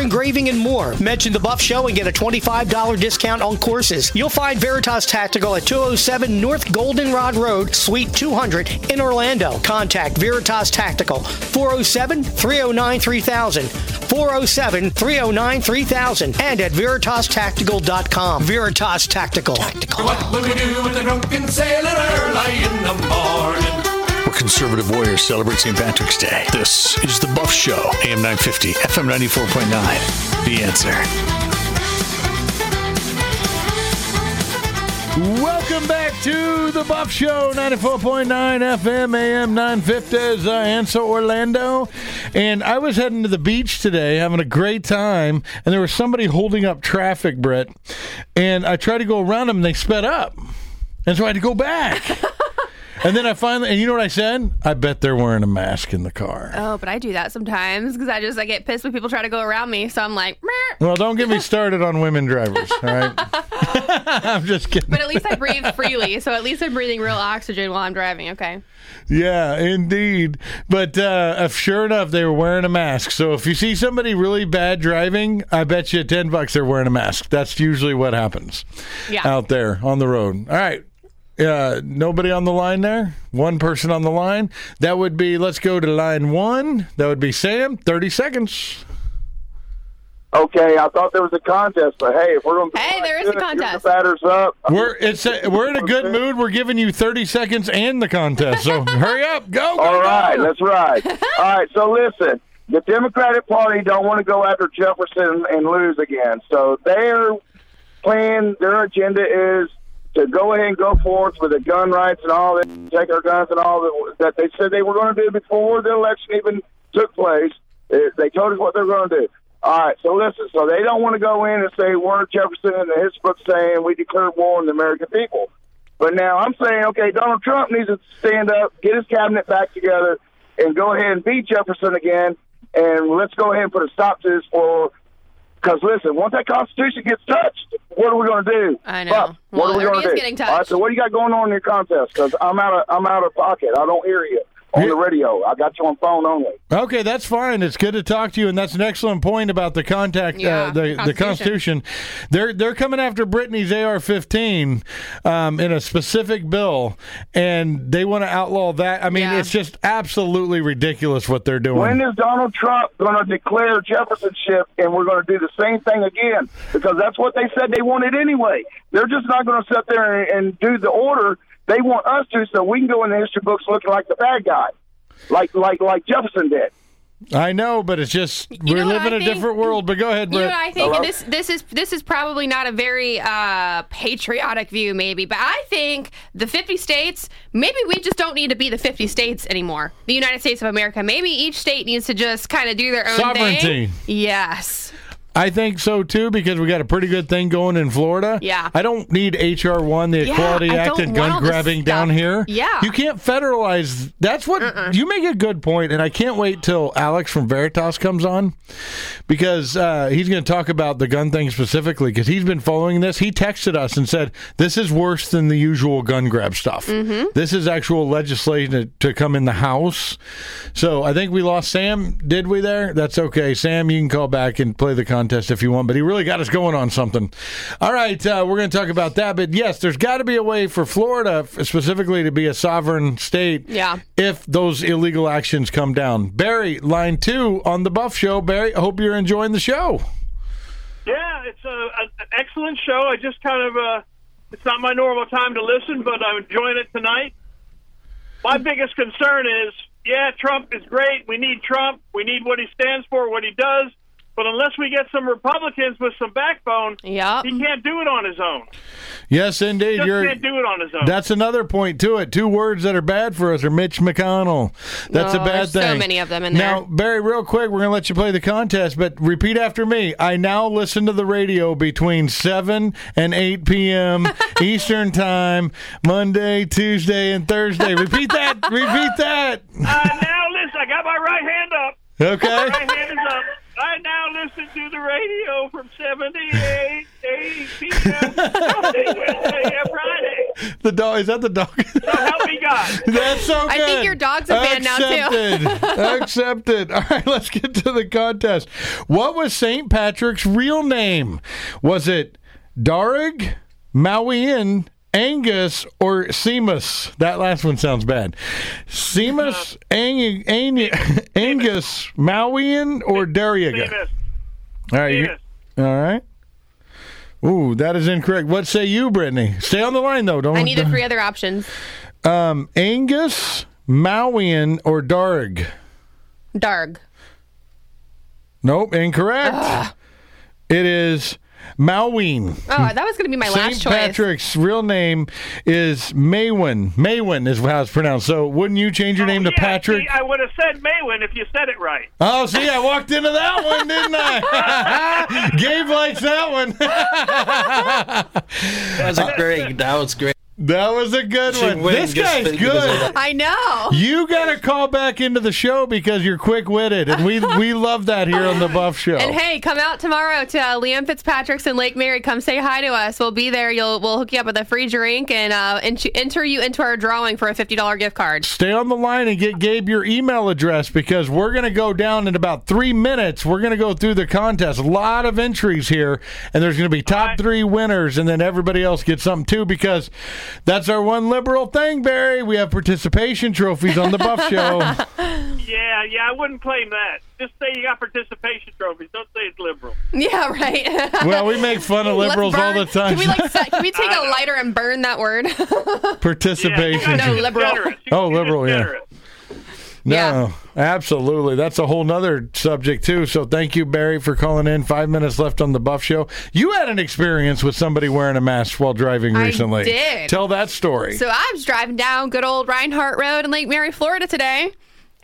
engraving, and more. Mention the Buff Show and get a $25 discount on courses. You'll find Veritas Tactical at 207 North Goldenrod Road, Suite 200 in Orlando. Contact Veritas Tactical 407 309 3000. 407 309 3000 and at veritastactical.com. Veritas Tactical. What will we do with a drunken sailor early in the morning? Where conservative warriors celebrate St. Patrick's Day. This is The Buff Show, AM 950, FM 94.9. The answer. Welcome back to the Buff Show, 94.9 FM, AM 950. Ziansa, Orlando. And I was heading to the beach today, having a great time, and there was somebody holding up traffic, Brett. And I tried to go around them, and they sped up. And so I had to go back. <laughs> and then I finally, and you know what I said? I bet they're wearing a mask in the car. Oh, but I do that sometimes because I just I get pissed when people try to go around me. So I'm like, "Meh." Well, don't get me started on women drivers, all right? <laughs> <laughs> I'm just kidding. but at least I breathe freely. So at least I'm breathing real oxygen while I'm driving. Okay. Yeah, indeed. But uh, if sure enough, they were wearing a mask. So if you see somebody really bad driving, I bet you 10 bucks they're wearing a mask. That's usually what happens Yeah. out there on the road. All right. Uh, nobody on the line there? One person on the line? That would be, let's go to line one. That would be Sam. 30 seconds. Okay, I thought there was a contest, but hey, if we're going to Hey, there is a contest. batters up, We're it's a, we're in a good mood. We're giving you 30 seconds and the contest. So <laughs> hurry up. Go, go, All right, go. let's ride. All right, so listen, the Democratic Party don't want to go after Jefferson and lose again. So their plan, their agenda is to go ahead and go forth with the gun rights and all that, take our guns and all that, that they said they were going to do before the election even took place. They told us what they're going to do. All right, so listen, so they don't want to go in and say we're Jefferson and the book saying we declared war on the American people. But now I'm saying, okay, Donald Trump needs to stand up, get his cabinet back together, and go ahead and beat Jefferson again. And let's go ahead and put a stop to this for. Because listen, once that Constitution gets touched, what are we going to do? I know. Well, what are we going to do? getting All right, so what do you got going on in your contest? Because I'm out of I'm out of pocket. I don't hear you on the radio. I got you on phone only. Okay, that's fine. It's good to talk to you, and that's an excellent point about the contact, Yeah, uh, the the Constitution. They're they're coming after Brittany's AR-15 um, in a specific bill, and they want to outlaw that. I mean, it's just absolutely ridiculous what they're doing. When is Donald Trump going to declare Jeffersonship and we're going to do the same thing again? Because that's what they said they wanted anyway. They're just not going to sit there and, and do the order they want us to so we can go in the history books looking like the bad guy, like like like Jefferson did. I know, but it's just we're know what living I a think? different world. But go ahead, You know I think? And this this is this is probably not a very uh, patriotic view, maybe, but I think the 50 states maybe we just don't need to be the 50 states anymore. The United States of America. Maybe each state needs to just kind of do their own Sovereignty. thing. Yes. I think so too because we got a pretty good thing going in Florida. Yeah. I don't need HR one, the Yeah, Equality I Act, and gun grabbing down here. Yeah. you can't federalize. That's what you make a good point, and I can't wait till Alex from Veritas comes on because uh, he's going to talk about the gun thing specifically because he's been following this. He texted us and said this is worse than the usual gun grab stuff. Mm-hmm. This is actual legislation to, to come in the House. So I think we lost Sam. Did we there? That's okay. Sam, you can call back and play the contest if you want, but he really got us going on something. All right, uh, we're going to talk about that. But yes, there's got to be a way for Florida specifically to be a sovereign state Yeah. if those illegal actions come down. Barry, line two on the Buff Show. Barry, I hope you're enjoying the show. Yeah, it's a, a, an excellent show. I just kind of, uh, it's not my normal time to listen, but I'm enjoying it tonight. My biggest concern is, yeah, Trump is great. We need Trump. We need what he stands for, what he does. But unless we get some Republicans with some backbone, yeah. he can't do it on his own. Yes, indeed. Just You're, can't do it on his own. That's another point to it. Two words that are bad for us are Mitch McConnell. That's a Oh, bad there's so thing. many of them in now, there. Barry, real quick, we're going to let you play the contest, but repeat after me. I now listen to the radio between 7 and 8 p.m. <laughs> Eastern Time, Monday, Tuesday, and Thursday. Repeat that. repeat that. Uh, now listen, I got my right hand up. Okay. My right hand is up. I now listen to the radio from 78, 8 p.m. Monday, Wednesday, and Friday. The dog is that the dog? So help me God. <laughs> That's so good. I think your dog's a fan now, too. Accepted. Accepted. All right, let's get to the contest. What was St. Patrick's real name? Was it Darig, Mauian, Angus, or Seamus? That last one sounds bad. Seamus, Ang- Ang- Angus, Mauian, or Dariaga? Seamus. All right. You, all right. Ooh, that is incorrect. What say you, Brittany? Stay on the line though. Don't. I need the three other options. Um, Angus, Mauian, or Darg? Darg. Nope, incorrect. It is Mauian. Oh, that was going to be my St. last choice. Patrick's real name is Maywin. Maywin is how it's pronounced. So wouldn't you change your oh, name to Yeah, Patrick? see, I would have said Maywin if you said it right. Oh, see, I walked into that one, didn't I? <laughs> Gabe likes that one. That was great. That was great. That was a good She one. win This just guy's because of good. that. I know. You got to call back into the show because you're quick witted, and we we love that here on the Buff Show. And hey, come out tomorrow to uh, Liam Fitzpatrick's in Lake Mary. Come say hi to us. We'll be there. You'll we'll hook you up with a free drink and uh, ent- enter you into our drawing for a fifty dollar gift card. Stay on the line and get Gabe your email address because we're going to go down in about three minutes. We're going to go through the contest. A lot of entries here, and there's going to be top three winners, and then everybody else gets something too because that's our one liberal thing, Barry. We have participation trophies on the Buff <laughs> Show. Yeah, yeah, I wouldn't claim that. Just say you got participation trophies. Don't say it's liberal. Yeah, right. <laughs> Well, we make fun of Let's liberals all the time. Can we like can we <laughs> take a lighter and burn that word? participation. no, liberal. Oh, liberal, yeah. Generous. No, absolutely. That's a whole nother subject too. So thank you, Barry, for calling in. Five minutes left on the Buff Show. You had an experience with somebody wearing a mask while driving I recently. did. Tell that story. So I was driving down good old Rinehart Road in Lake Mary, Florida today.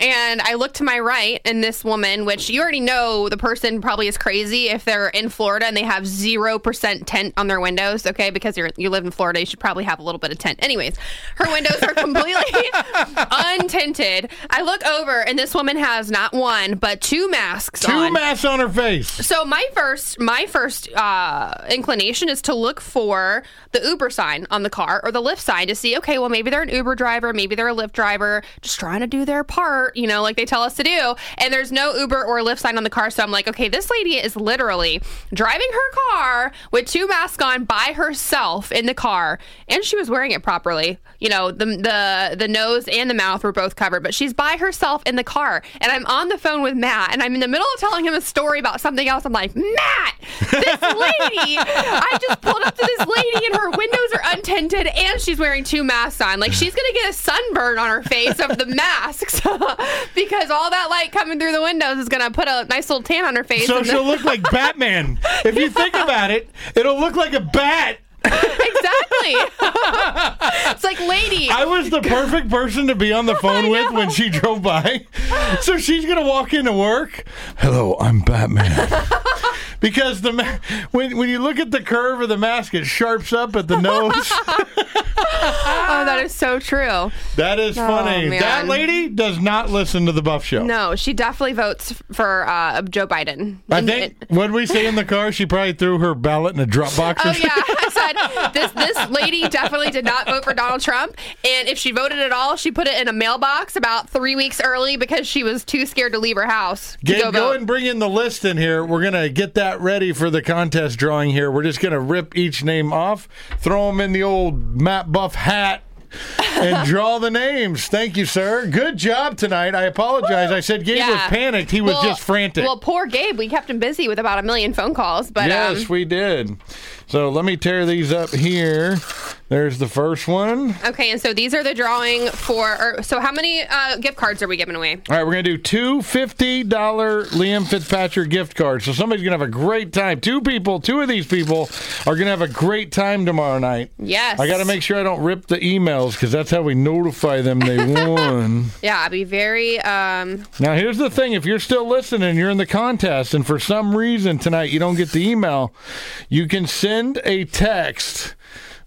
And I look to my right, and this woman, which you already know the person probably is crazy if they're in Florida and they have 0% tint on their windows, okay? Because you're, you live in Florida, you should probably have a little bit of tint. Anyways, her windows are completely <laughs> untinted. I look over, and this woman has not one, but two masks Two on. masks on her face. So my first my first uh, inclination is to look for the Uber sign on the car or the Lyft sign to see okay well maybe they're an Uber driver maybe they're a Lyft driver just trying to do their part you know like they tell us to do. And there's no Uber or Lyft sign on the car. So I'm like okay this lady is literally driving her car with two masks on by herself in the car. And she was wearing it properly. You know the the the nose and the mouth were both covered but she's by herself in the car. And I'm on the phone with Matt and I'm in the middle of telling him a story about something else. I'm like Matt this <laughs> lady I just pulled up to this lady and her windows are untinted and she's wearing two masks on. Like she's gonna get a sunburn on her face of the masks <laughs> <laughs> because all that light coming through the windows is gonna put a nice little tan on her face So and she'll look like Batman. If you think <laughs> about it, it'll look like a bat. exactly <laughs> it's like lady I was the perfect person to be on the phone with when she drove by. So she's gonna walk into work. Hello, I'm Batman. Because the ma- when when you look at the curve of the mask, it sharps up at the nose. <laughs> <laughs> oh that is so true that is Oh, funny. man. that lady does not listen to the Buff Show. No, she definitely votes for uh, Joe Biden. I think what we say in the car, she probably threw her ballot in a drop box. Oh yeah, I said this this lady definitely did not vote for Donald Trump, and if she voted at all, she put it in a mailbox about three weeks early because she was too scared to leave her house to Gabe, go go, and bring in the list in here. We're going to get that ready for the contest drawing here. We're just going to rip each name off, throw them in the old Matt Buff hat, and draw the names. Thank you, sir. Good job tonight. I apologize. I said Gabe was Yeah. panicked. He was Well- just frantic. Well, poor Gabe. We kept him busy with about a million phone calls, but yes, um, we did. So let me tear these up here. There's the first one. okay. And so these are the drawing for. Or, so how many uh, gift cards are we giving away? All right, we're going to do two $50 Liam Fitzpatrick gift cards. So somebody's going to have a great time. Two people, two of these people are going to have a great time tomorrow night. Yes. I got to make sure I don't rip the because that's how we notify them they <laughs> won. Yeah, I'd be very. Um, Now, here's the thing if you're still listening, you're in the contest, and for some reason tonight you don't get the email, you can send a text.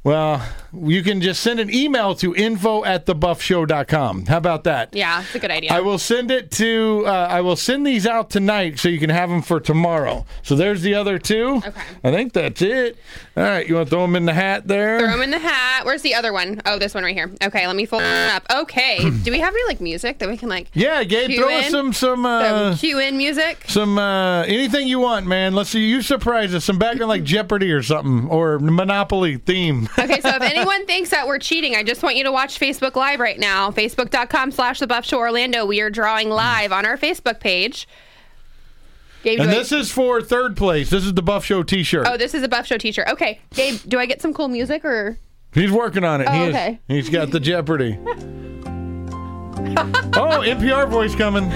Well, you can just send an email to info at thebuffshow.com. How about that? yeah, it's a good idea. I will send it to. Uh, I will send these out tonight so you can have them for tomorrow. So there's the other two. Okay. I think that's it. All right, you want to throw them in the hat there? Throw them in the hat. Where's the other one? Oh, this one right here. Okay, let me fold it up. Okay. <clears throat> Do we have any like music that we can like? Yeah, Gabe, throw in? us some some uh, Some cue in music. some uh, anything you want, man. Let's see you surprise us. Some background like Jeopardy or something or Monopoly theme. Okay, so if <laughs> anyone thinks that we're cheating, I just want you to watch Facebook Live right now. Facebook.com slash the Buff Show Orlando. We are drawing live on our Facebook page. Gabe, and do I- this is for third place. This is the Buff Show T-shirt. Oh, this is a Buff Show t-shirt. Okay, Gabe, do I get some cool music or? He's working on it. Oh, he is- okay. He's got the Jeopardy. <laughs> oh, NPR voice coming.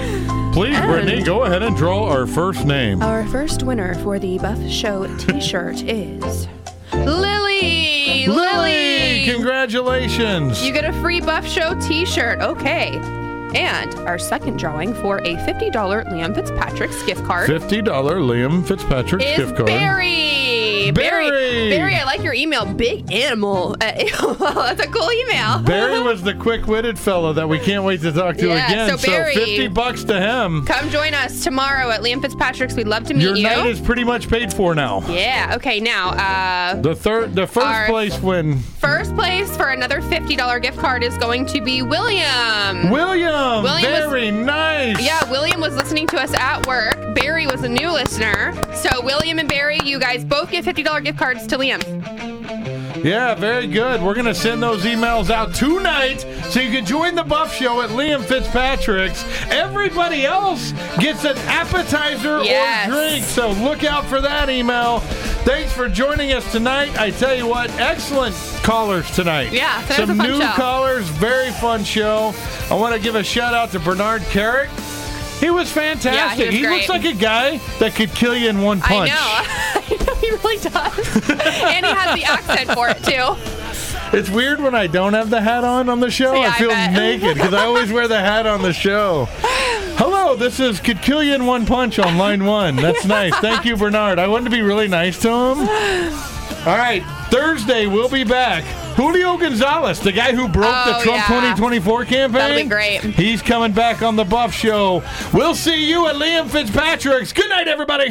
Please, Brittany, go ahead and draw our first name. Our first winner for the Buff Show t-shirt is Lily. Lily, congratulations. You get a free Buff Show t-shirt. Okay. And our second drawing for a $50 Liam Fitzpatrick's gift card $50 Liam Fitzpatrick gift card. Barry. Barry. Barry. Barry, I like your email. Big animal. Uh, <laughs> That's a cool email. Barry <laughs> was the quick-witted fellow that we can't wait to talk to Yeah, again. so Barry- 50 bucks to him. Come join us tomorrow at Liam Fitzpatrick's. We'd love to meet Your you. night is pretty much paid for now. yeah. Okay. Now, uh, The third, the first place win. first place for another $50 gift card is going to be William. William, William was- very nice. Yeah, William was listening to us at work. Barry was a new listener. So, William and Barry, you guys both get $50 gift cards to Liam. Yeah, very good. We're going to send those emails out tonight so you can join the Buff Show at Liam Fitzpatrick's. Everybody else gets an appetizer Yes. or drink, so look out for that email. Thanks for joining us tonight. I tell you what, excellent callers tonight. Yeah, some new show. callers, very fun show. I want to give a shout out to Bernard Kerik. He was fantastic. was looks like a guy that could kill you in one punch. I know. I know <laughs> he really does. and he has the accent for it, too. It's weird when I don't have the hat on on the show. Yeah, I feel naked because I always wear the hat on the show. Hello, this is Could Kill You in One Punch on line one. That's nice. Thank you, Bernard. I wanted to be really nice to him. All right, Thursday we'll be back. Julio Gonzalez, the guy who broke the Oh, Trump yeah. 2024 campaign. That'll be great. He's coming back on the Buff Show. We'll see you at Liam Fitzpatrick's. Good night, everybody.